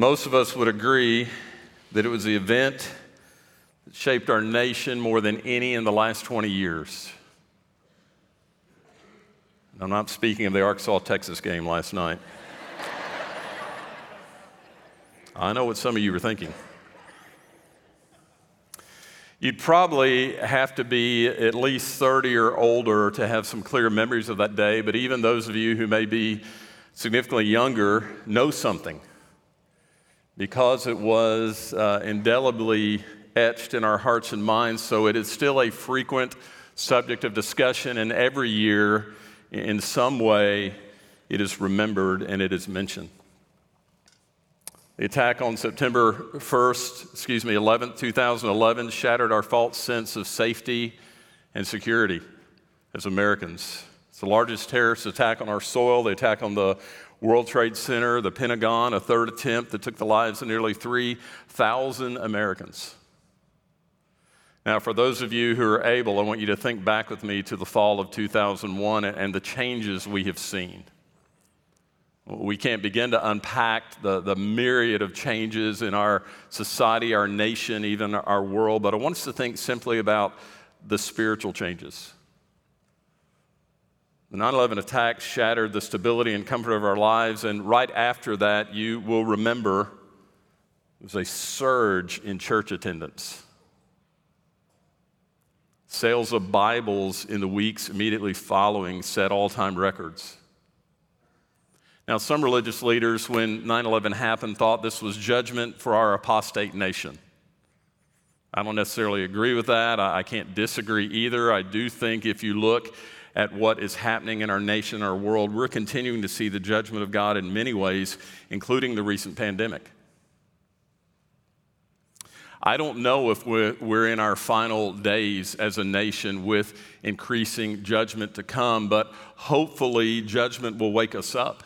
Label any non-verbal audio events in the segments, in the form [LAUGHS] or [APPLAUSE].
Most of us would agree that it was the event that shaped our nation more than any in the last 20 years. I'm not speaking of the Arkansas Texas game last night. [LAUGHS] I know what some of you were thinking. You'd probably have to be at least 30 or older to have some clear memories of that day, but even those of you who may be significantly younger know something because it was uh, indelibly etched in our hearts and minds, so it is still a frequent subject of discussion, and every year, in some way, it is remembered and it is mentioned. The attack on September 1st, excuse me, 11th, 2011, shattered our false sense of safety and security as Americans. It's the largest terrorist attack on our soil, the attack on the World Trade Center, the Pentagon, a third attempt that took the lives of nearly 3,000 Americans. Now, for those of you who are able, I want you to think back with me to the fall of 2001 and the changes we have seen. We can't begin to unpack the, the myriad of changes in our society, our nation, even our world, but I want us to think simply about the spiritual changes. The 9 11 attacks shattered the stability and comfort of our lives, and right after that, you will remember there was a surge in church attendance. Sales of Bibles in the weeks immediately following set all time records. Now, some religious leaders, when 9 11 happened, thought this was judgment for our apostate nation. I don't necessarily agree with that. I, can't disagree either. I do think if you look at what is happening in our nation, our world, we're continuing to see the judgment of God in many ways, including the recent pandemic. I don't know if we're, we're, in our final days as a nation with increasing judgment to come, but hopefully, judgment will wake us up.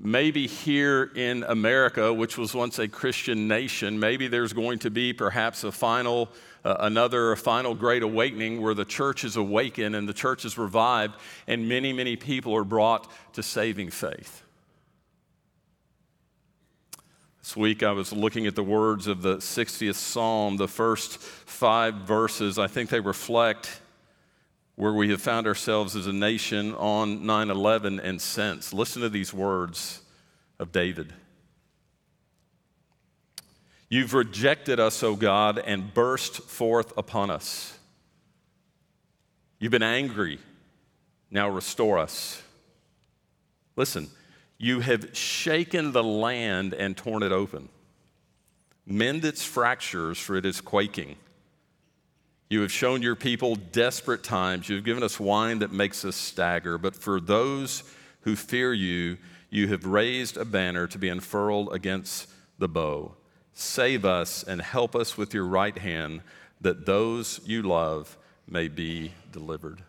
Maybe here in America, which was once a Christian nation, maybe there's going to be perhaps a final uh, another final great awakening where the church is awakened and the church is revived, and many, many people are brought to saving faith. This week I was looking at the words of the 60th Psalm, the first five verses. I think they reflect where we have found ourselves as a nation on 9 11 and since. Listen to these words of David. You've rejected us, O God, and burst forth upon us. You've been angry. Now restore us. Listen, you have shaken the land and torn it open. Mend its fractures, for it is quaking. You have shown your people desperate times. You have given us wine that makes us stagger. But for those who fear you, you have raised a banner to be unfurled against the bow. Save us and help us with your right hand, that those you love may be delivered.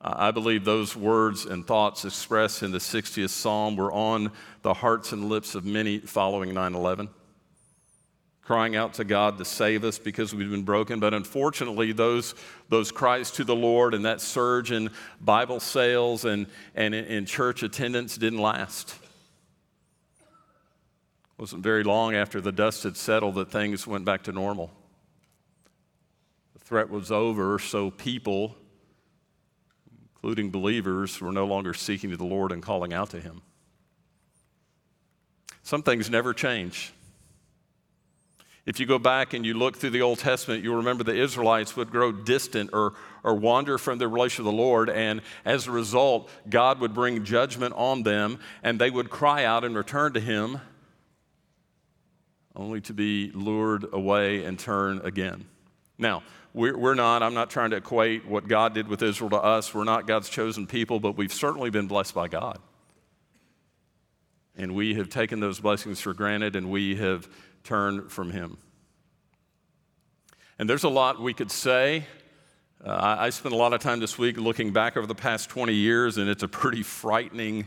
I believe those words and thoughts expressed in the 60th Psalm were on the hearts and lips of many following 9 11, crying out to God to save us because we've been broken. But unfortunately, those, those cries to the Lord and that surge in Bible sales and, and in church attendance didn't last. It wasn't very long after the dust had settled that things went back to normal. The threat was over, so people, including believers, were no longer seeking to the Lord and calling out to Him. Some things never change. If you go back and you look through the Old Testament, you'll remember the Israelites would grow distant or, or wander from their relation with the Lord, and as a result, God would bring judgment on them, and they would cry out and return to Him only to be lured away and turn again. Now, we're, we're not, I'm not trying to equate what God did with Israel to us. We're not God's chosen people, but we've certainly been blessed by God. And we have taken those blessings for granted and we have turned from Him. And there's a lot we could say. Uh, I, I spent a lot of time this week looking back over the past 20 years, and it's a pretty frightening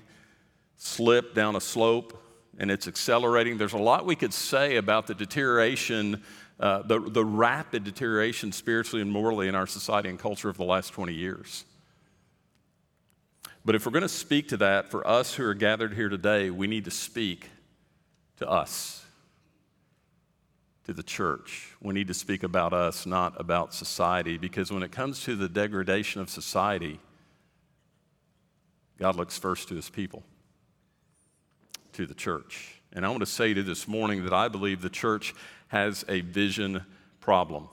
slip down a slope and it's accelerating. There's a lot we could say about the deterioration, uh, the, the rapid deterioration spiritually and morally in our society and culture of the last 20 years. But if we're going to speak to that, for us who are gathered here today, we need to speak to us, to the church. We need to speak about us, not about society, because when it comes to the degradation of society, God looks first to his people, to the church. And I want to say to this morning that I believe the church has a vision problem.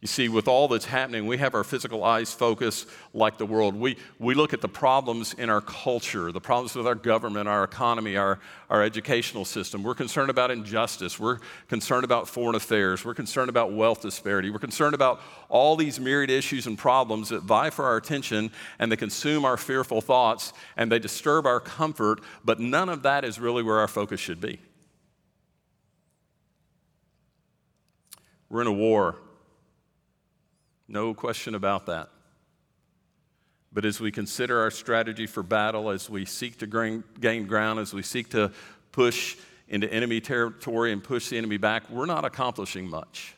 You see, with all that's happening, we have our physical eyes focused like the world. We, we look at the problems in our culture, the problems with our government, our economy, our, our educational system. We're concerned about injustice. We're concerned about foreign affairs. We're concerned about wealth disparity. We're concerned about all these myriad issues and problems that vie for our attention and they consume our fearful thoughts and they disturb our comfort, but none of that is really where our focus should be. We're in a war no question about that. But as we consider our strategy for battle, as we seek to gain ground, as we seek to push into enemy territory and push the enemy back, we're not accomplishing much.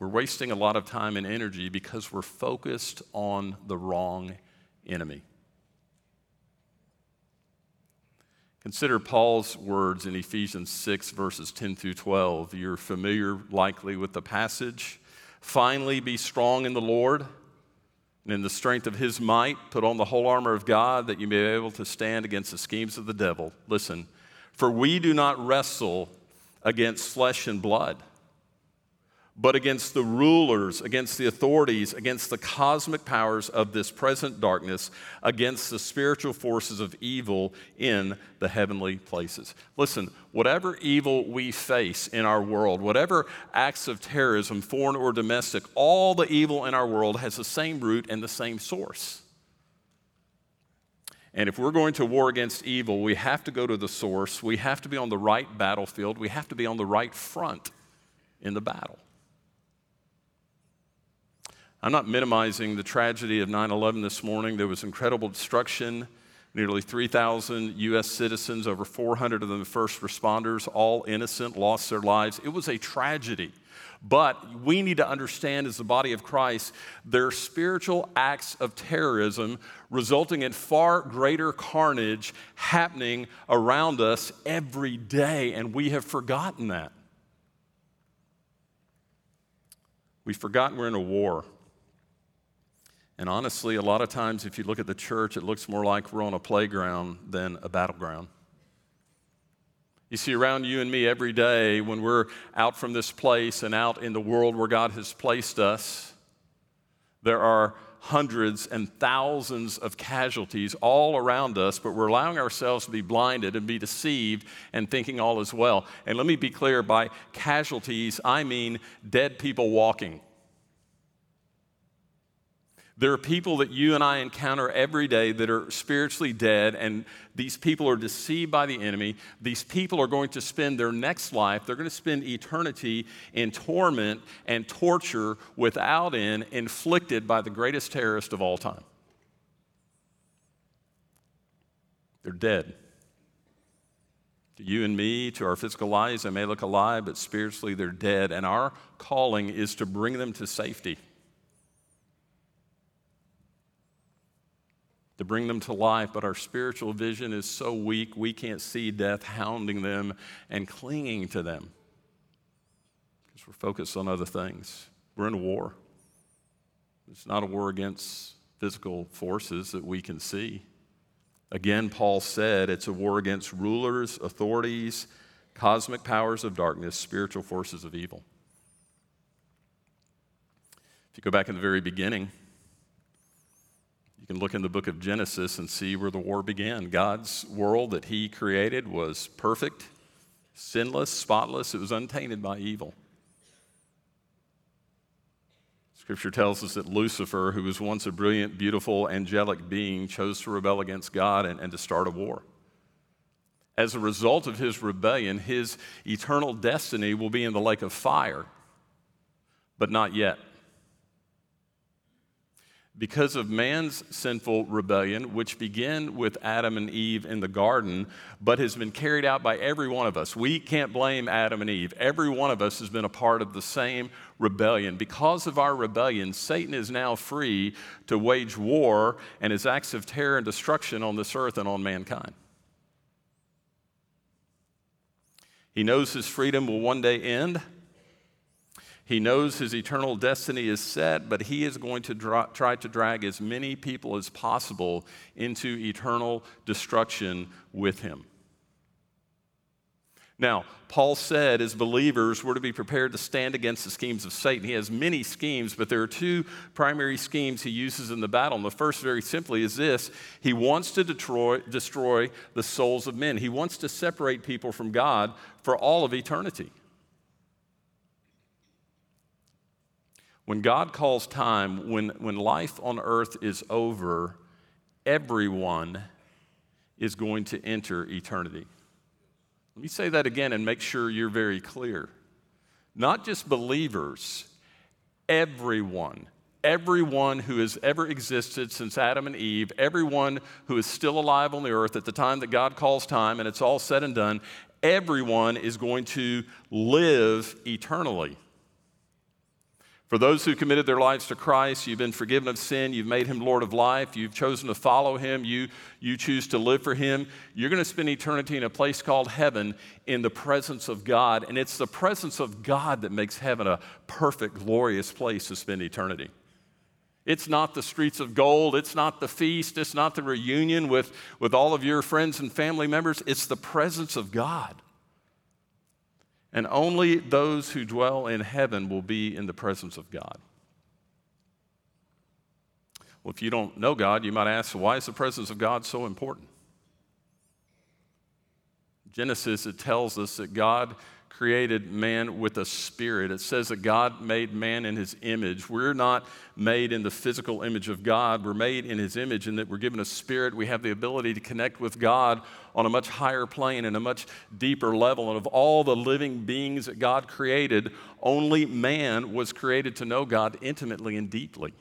We're wasting a lot of time and energy because we're focused on the wrong enemy. Consider Paul's words in Ephesians 6, verses 10 through 12. You're familiar likely with the passage. Finally, be strong in the Lord and in the strength of his might, put on the whole armor of God that you may be able to stand against the schemes of the devil. Listen, for we do not wrestle against flesh and blood but against the rulers, against the authorities, against the cosmic powers of this present darkness, against the spiritual forces of evil in the heavenly places. Listen, whatever evil we face in our world, whatever acts of terrorism, foreign or domestic, all the evil in our world has the same root and the same source. And if we're going to war against evil, we have to go to the source. We have to be on the right battlefield. We have to be on the right front in the battle. I'm not minimizing the tragedy of 9 11 this morning. There was incredible destruction. Nearly 3,000 U.S. citizens, over 400 of them first responders, all innocent, lost their lives. It was a tragedy. But we need to understand, as the body of Christ, there are spiritual acts of terrorism resulting in far greater carnage happening around us every day, and we have forgotten that. We've forgotten we're in a war. And honestly, a lot of times, if you look at the church, it looks more like we're on a playground than a battleground. You see, around you and me every day, when we're out from this place and out in the world where God has placed us, there are hundreds and thousands of casualties all around us, but we're allowing ourselves to be blinded and be deceived and thinking all is well. And let me be clear by casualties, I mean dead people walking. There are people that you and I encounter every day that are spiritually dead, and these people are deceived by the enemy. These people are going to spend their next life, they're going to spend eternity in torment and torture without end, inflicted by the greatest terrorist of all time. They're dead. To you and me, to our physical lives, they may look alive, but spiritually they're dead. And our calling is to bring them to safety. To bring them to life, but our spiritual vision is so weak we can't see death hounding them and clinging to them because we're focused on other things. We're in a war. It's not a war against physical forces that we can see. Again, Paul said it's a war against rulers, authorities, cosmic powers of darkness, spiritual forces of evil. If you go back in the very beginning, can look in the book of Genesis and see where the war began. God's world that He created was perfect, sinless, spotless, it was untainted by evil. Scripture tells us that Lucifer, who was once a brilliant, beautiful, angelic being, chose to rebel against God and, and to start a war. As a result of his rebellion, his eternal destiny will be in the lake of fire, but not yet because of man's sinful rebellion, which began with Adam and Eve in the garden, but has been carried out by every one of us. We can't blame Adam and Eve. Every one of us has been a part of the same rebellion. Because of our rebellion, Satan is now free to wage war and his acts of terror and destruction on this earth and on mankind. He knows his freedom will one day end he knows his eternal destiny is set, but he is going to dra- try to drag as many people as possible into eternal destruction with him. Now, Paul said as believers, we're to be prepared to stand against the schemes of Satan. He has many schemes, but there are two primary schemes he uses in the battle. And the first, very simply, is this He wants to destroy, destroy the souls of men, He wants to separate people from God for all of eternity. When God calls time, when, when life on earth is over, everyone is going to enter eternity. Let me say that again and make sure you're very clear. Not just believers, everyone. Everyone who has ever existed since Adam and Eve, everyone who is still alive on the earth at the time that God calls time and it's all said and done, everyone is going to live eternally. For those who committed their lives to Christ, you've been forgiven of sin, you've made him Lord of life, you've chosen to follow him, you, you choose to live for him. You're going to spend eternity in a place called heaven in the presence of God. And it's the presence of God that makes heaven a perfect, glorious place to spend eternity. It's not the streets of gold, it's not the feast, it's not the reunion with, with all of your friends and family members, it's the presence of God. And only those who dwell in heaven will be in the presence of God. Well, if you don't know God, you might ask, why is the presence of God so important? Genesis, it tells us that God created man with a spirit. It says that God made man in his image. We're not made in the physical image of God, we're made in his image, and that we're given a spirit. We have the ability to connect with God on a much higher plane and a much deeper level. And of all the living beings that God created, only man was created to know God intimately and deeply.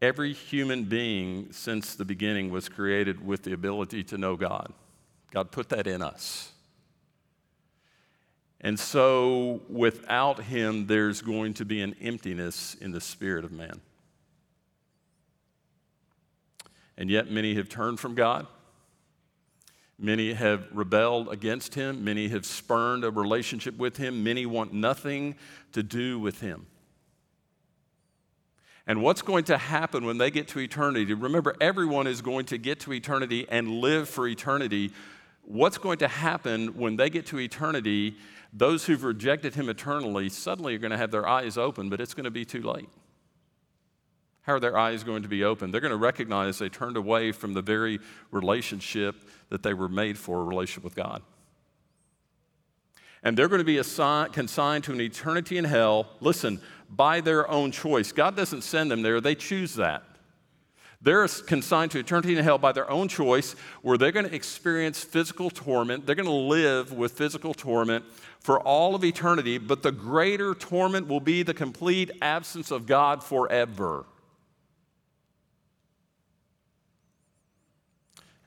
Every human being since the beginning was created with the ability to know God. God put that in us. And so, without him, there's going to be an emptiness in the spirit of man. And yet, many have turned from God. Many have rebelled against him. Many have spurned a relationship with him. Many want nothing to do with him. And what's going to happen when they get to eternity? Remember, everyone is going to get to eternity and live for eternity. What's going to happen when they get to eternity those who've rejected him eternally suddenly are going to have their eyes open, but it's going to be too late. How are their eyes going to be open? They're going to recognize they turned away from the very relationship that they were made for a relationship with God. And they're going to be consigned to an eternity in hell, listen, by their own choice. God doesn't send them there, they choose that. They're consigned to eternity in hell by their own choice, where they're going to experience physical torment. They're going to live with physical torment for all of eternity, but the greater torment will be the complete absence of God forever.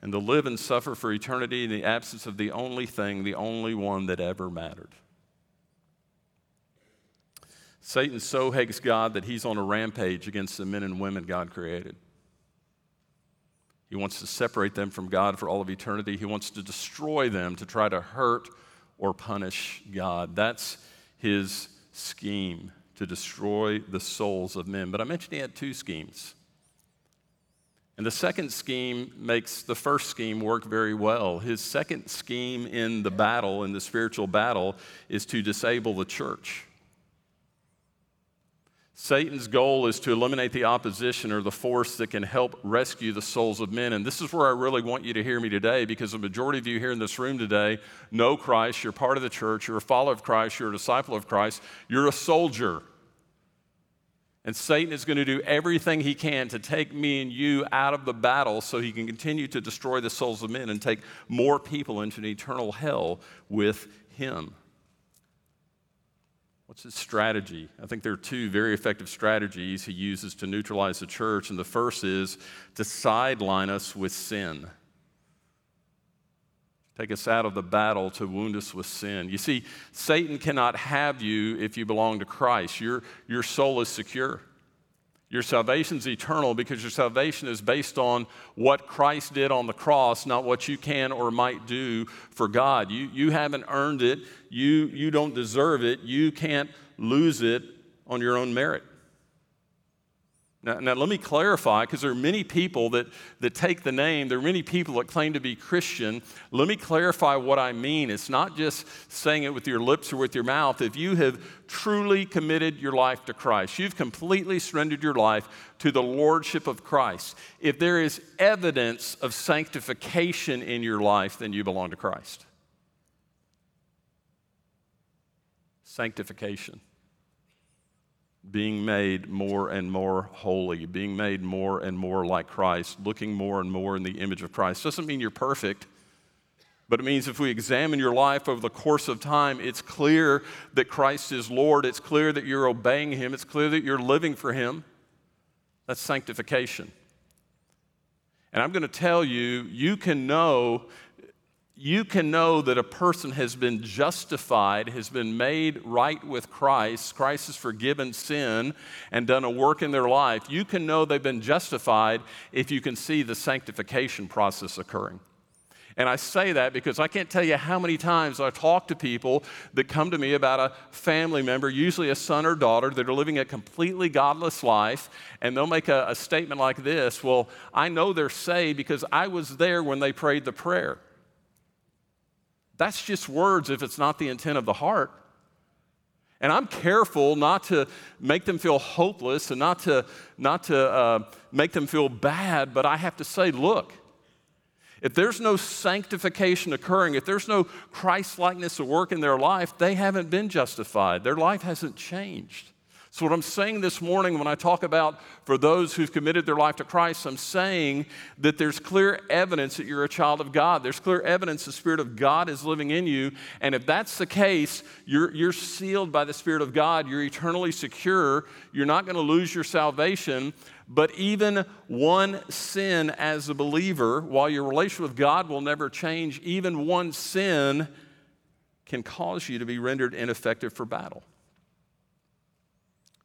And to live and suffer for eternity in the absence of the only thing, the only one that ever mattered. Satan so hates God that he's on a rampage against the men and women God created. He wants to separate them from God for all of eternity. He wants to destroy them to try to hurt or punish God. That's his scheme to destroy the souls of men. But I mentioned he had two schemes. And the second scheme makes the first scheme work very well. His second scheme in the battle, in the spiritual battle, is to disable the church. Satan's goal is to eliminate the opposition or the force that can help rescue the souls of men. And this is where I really want you to hear me today because the majority of you here in this room today know Christ. You're part of the church. You're a follower of Christ. You're a disciple of Christ. You're a soldier. And Satan is going to do everything he can to take me and you out of the battle so he can continue to destroy the souls of men and take more people into an eternal hell with him. What's his strategy? I think there are two very effective strategies he uses to neutralize the church. And the first is to sideline us with sin. Take us out of the battle to wound us with sin. You see, Satan cannot have you if you belong to Christ. Your, your soul is secure. Your salvation is eternal because your salvation is based on what Christ did on the cross, not what you can or might do for God. You, you haven't earned it, you, you don't deserve it, you can't lose it on your own merit. Now, now, let me clarify because there are many people that, that take the name, there are many people that claim to be Christian. Let me clarify what I mean. It's not just saying it with your lips or with your mouth. If you have truly committed your life to Christ, you've completely surrendered your life to the Lordship of Christ, if there is evidence of sanctification in your life, then you belong to Christ. Sanctification being made more and more holy, being made more and more like Christ, looking more and more in the image of Christ. Doesn't mean you're perfect, but it means if we examine your life over the course of time, it's clear that Christ is Lord. It's clear that you're obeying Him. It's clear that you're living for Him. That's sanctification. And I'm going to tell you, you can know you can know that a person has been justified, has been made right with Christ, Christ has forgiven sin and done a work in their life. You can know they've been justified if you can see the sanctification process occurring. And I say that because I can't tell you how many times I talk to people that come to me about a family member, usually a son or daughter, that are living a completely godless life, and they'll make a, a statement like this Well, I know they're saved because I was there when they prayed the prayer. That's just words if it's not the intent of the heart. And I'm careful not to make them feel hopeless and not to, not to uh, make them feel bad, but I have to say, look, if there's no sanctification occurring, if there's no Christ likeness at work in their life, they haven't been justified. Their life hasn't changed. So, what I'm saying this morning when I talk about for those who've committed their life to Christ, I'm saying that there's clear evidence that you're a child of God. There's clear evidence the Spirit of God is living in you. And if that's the case, you're, you're sealed by the Spirit of God. You're eternally secure. You're not going to lose your salvation. But even one sin as a believer, while your relation with God will never change, even one sin can cause you to be rendered ineffective for battle.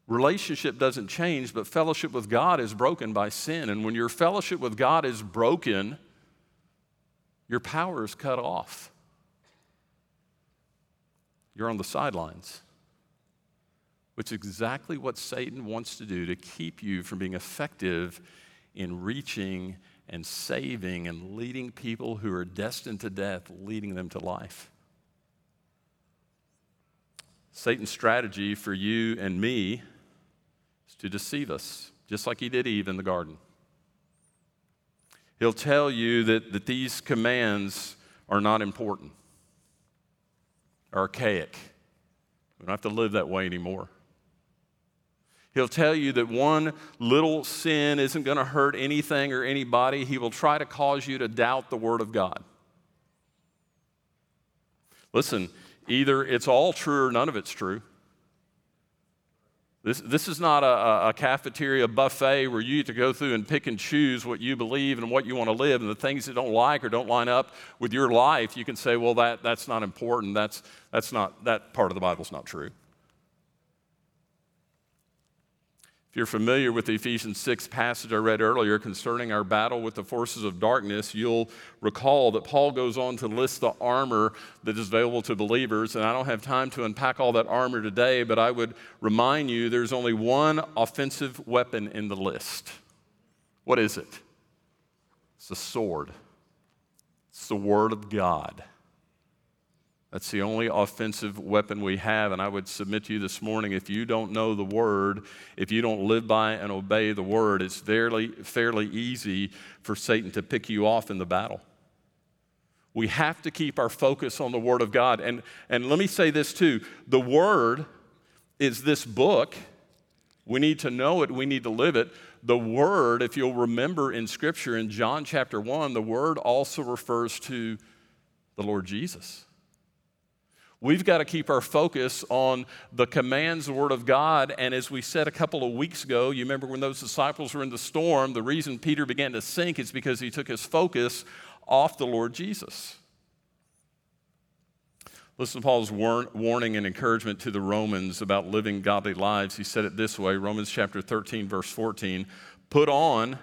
Relationship doesn't change, but fellowship with God is broken by sin. And when your fellowship with God is broken, your power is cut off. You're on the sidelines, which is exactly what Satan wants to do to keep you from being effective in reaching and saving and leading people who are destined to death, leading them to life. Satan's strategy for you and me to deceive us, just like he did Eve in the garden. He'll tell you that, that these commands are not important, archaic. We don't have to live that way anymore. He'll tell you that one little sin isn't going to hurt anything or anybody. He will try to cause you to doubt the Word of God. Listen, either it's all true or none of it's true. This, this is not a, a, cafeteria buffet where you get to go through and pick and choose what you believe and what you want to live, and the things that don't like or don't line up with your life, you can say, well, that, that's not important. That's, that's not, that part of the Bible's not true. If you're familiar with the Ephesians 6 passage I read earlier concerning our battle with the forces of darkness, you'll recall that Paul goes on to list the armor that is available to believers. And I don't have time to unpack all that armor today, but I would remind you there's only one offensive weapon in the list. What is it? It's the sword, it's the Word of God. That's the only offensive weapon we have. And I would submit to you this morning if you don't know the word, if you don't live by and obey the word, it's fairly, fairly easy for Satan to pick you off in the battle. We have to keep our focus on the word of God. And, and let me say this too the word is this book. We need to know it, we need to live it. The word, if you'll remember in Scripture in John chapter 1, the word also refers to the Lord Jesus. We've got to keep our focus on the commands, the Word of God. And as we said a couple of weeks ago, you remember when those disciples were in the storm, the reason Peter began to sink is because he took his focus off the Lord Jesus. Listen to Paul's war- warning and encouragement to the Romans about living godly lives. He said it this way Romans chapter 13, verse 14 Put on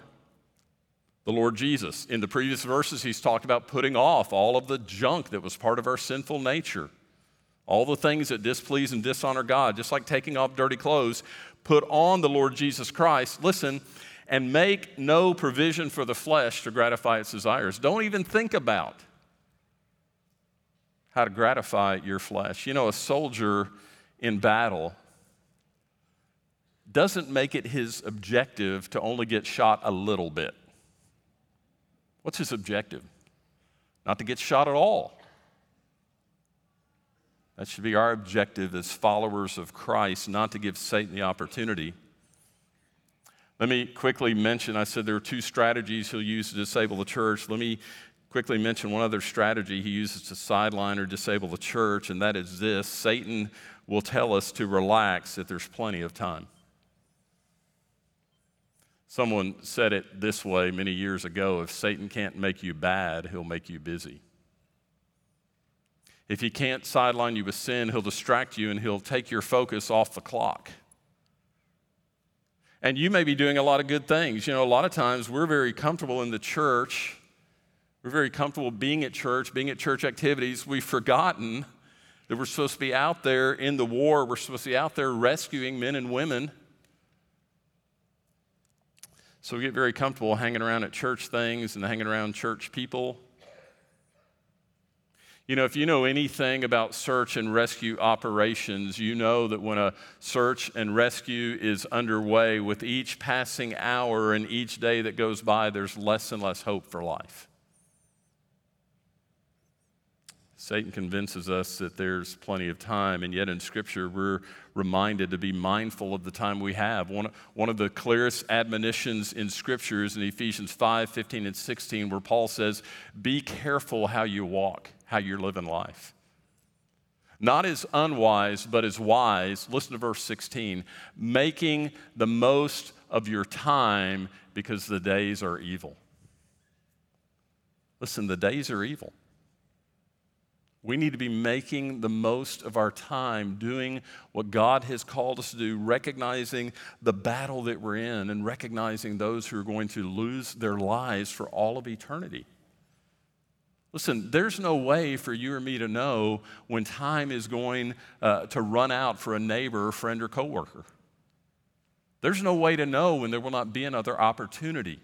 the Lord Jesus. In the previous verses, he's talked about putting off all of the junk that was part of our sinful nature, all the things that displease and dishonor God, just like taking off dirty clothes. Put on the Lord Jesus Christ. Listen, and make no provision for the flesh to gratify its desires. Don't even think about how to gratify your flesh. You know, a soldier in battle doesn't make it his objective to only get shot a little bit. What's his objective? Not to get shot at all. That should be our objective as followers of Christ, not to give Satan the opportunity. Let me quickly mention I said there are two strategies he'll use to disable the church. Let me quickly mention one other strategy he uses to sideline or disable the church, and that is this Satan will tell us to relax if there's plenty of time. Someone said it this way many years ago if Satan can't make you bad, he'll make you busy. If he can't sideline you with sin, he'll distract you and he'll take your focus off the clock. And you may be doing a lot of good things. You know, a lot of times we're very comfortable in the church. We're very comfortable being at church, being at church activities. We've forgotten that we're supposed to be out there in the war. We're supposed to be out there rescuing men and women. So we get very comfortable hanging around at church things and hanging around church people. You know, if you know anything about search and rescue operations, you know that when a search and rescue is underway, with each passing hour and each day that goes by, there's less and less hope for life. Satan convinces us that there's plenty of time, and yet in Scripture, we're reminded to be mindful of the time we have. One, one of the clearest admonitions in Scripture is in Ephesians 5 15 and 16, where Paul says, Be careful how you walk, how you're living life. Not as unwise, but as wise. Listen to verse 16 making the most of your time because the days are evil. Listen, the days are evil. We need to be making the most of our time doing what God has called us to do, recognizing the battle that we're in and recognizing those who are going to lose their lives for all of eternity. Listen, there's no way for you or me to know when time is going uh, to run out for a neighbor, friend, or coworker. There's no way to know when there will not be another opportunity.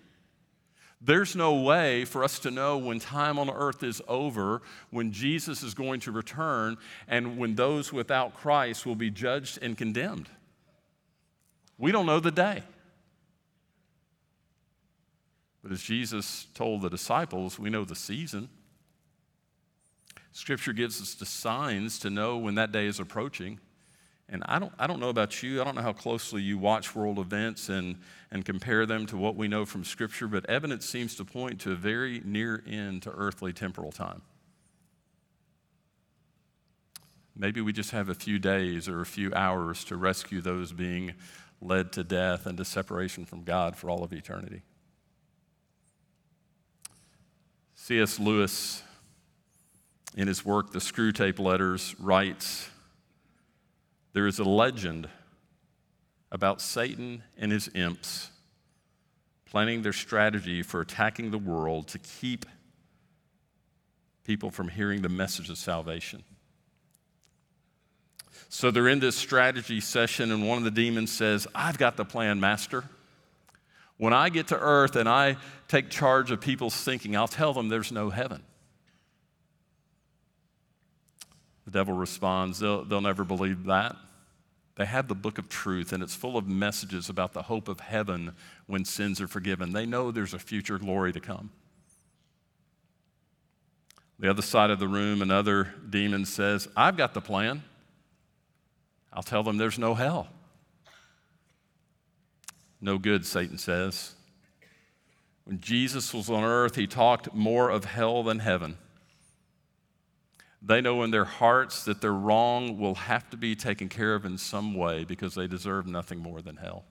There's no way for us to know when time on earth is over, when Jesus is going to return, and when those without Christ will be judged and condemned. We don't know the day. But as Jesus told the disciples, we know the season. Scripture gives us the signs to know when that day is approaching. And I don't, I don't know about you. I don't know how closely you watch world events and, and compare them to what we know from Scripture, but evidence seems to point to a very near end to earthly temporal time. Maybe we just have a few days or a few hours to rescue those being led to death and to separation from God for all of eternity. C.S. Lewis, in his work, The Screwtape Letters, writes, there is a legend about Satan and his imps planning their strategy for attacking the world to keep people from hearing the message of salvation. So they're in this strategy session, and one of the demons says, I've got the plan, Master. When I get to earth and I take charge of people's thinking, I'll tell them there's no heaven. The devil responds, They'll, they'll never believe that. They have the book of truth, and it's full of messages about the hope of heaven when sins are forgiven. They know there's a future glory to come. The other side of the room, another demon says, I've got the plan. I'll tell them there's no hell. No good, Satan says. When Jesus was on earth, he talked more of hell than heaven. They know in their hearts that their wrong will have to be taken care of in some way because they deserve nothing more than hell.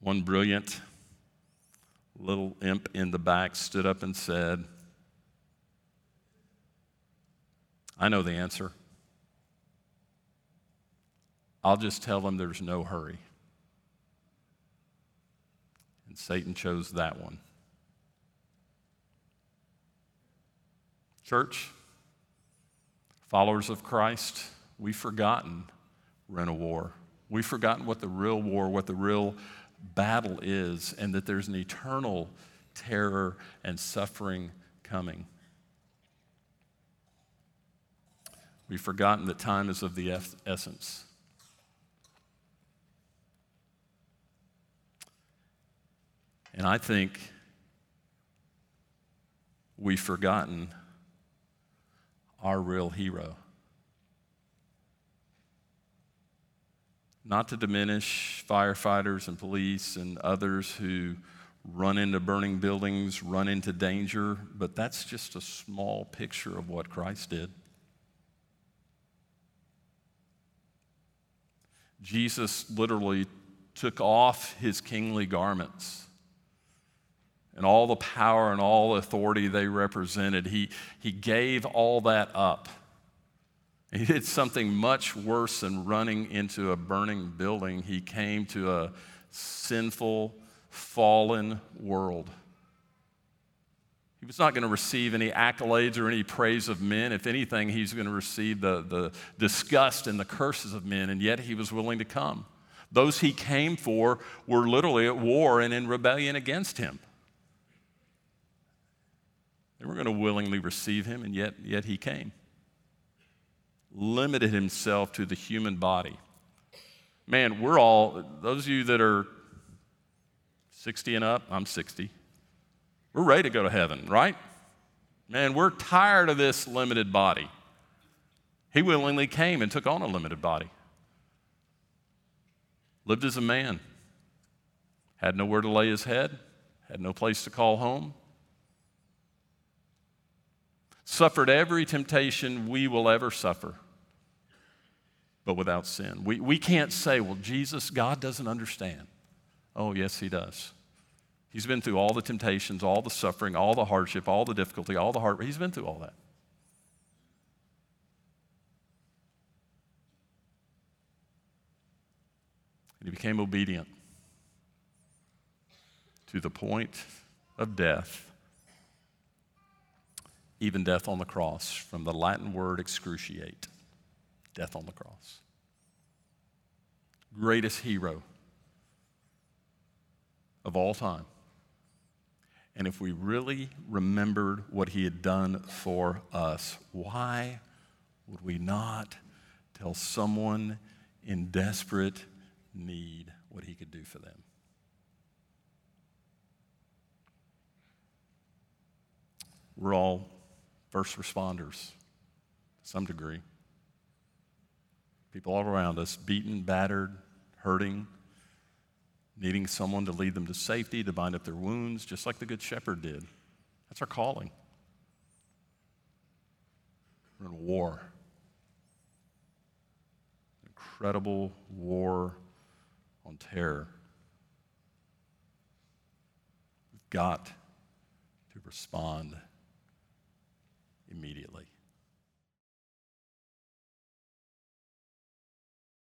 One brilliant little imp in the back stood up and said, I know the answer. I'll just tell them there's no hurry. And Satan chose that one. Church, followers of Christ, we've forgotten we're in a war. We've forgotten what the real war, what the real battle is, and that there's an eternal terror and suffering coming. We've forgotten that time is of the essence. And I think we've forgotten our real hero. Not to diminish firefighters and police and others who run into burning buildings, run into danger, but that's just a small picture of what Christ did. Jesus literally took off his kingly garments and all the power and all the authority they represented. He, he gave all that up. He did something much worse than running into a burning building. He came to a sinful, fallen world. He was not going to receive any accolades or any praise of men. If anything, he's going to receive the, the disgust and the curses of men, and yet he was willing to come. Those he came for were literally at war and in rebellion against him. They weren't going to willingly receive him, and yet, yet he came. Limited himself to the human body. Man, we're all, those of you that are 60 and up, I'm 60. We're ready to go to heaven, right? Man, we're tired of this limited body. He willingly came and took on a limited body. Lived as a man, had nowhere to lay his head, had no place to call home, suffered every temptation we will ever suffer, but without sin. We, we can't say, well, Jesus, God doesn't understand. Oh, yes, He does. He's been through all the temptations, all the suffering, all the hardship, all the difficulty, all the heart. He's been through all that. And he became obedient to the point of death even death on the cross, from the Latin word excruciate, death on the cross. Greatest hero of all time. And if we really remembered what he had done for us, why would we not tell someone in desperate need what he could do for them? We're all first responders, to some degree. People all around us, beaten, battered, hurting, needing someone to lead them to safety, to bind up their wounds, just like the Good Shepherd did. That's our calling. We're in a war. Incredible war on terror. We've got to respond immediately.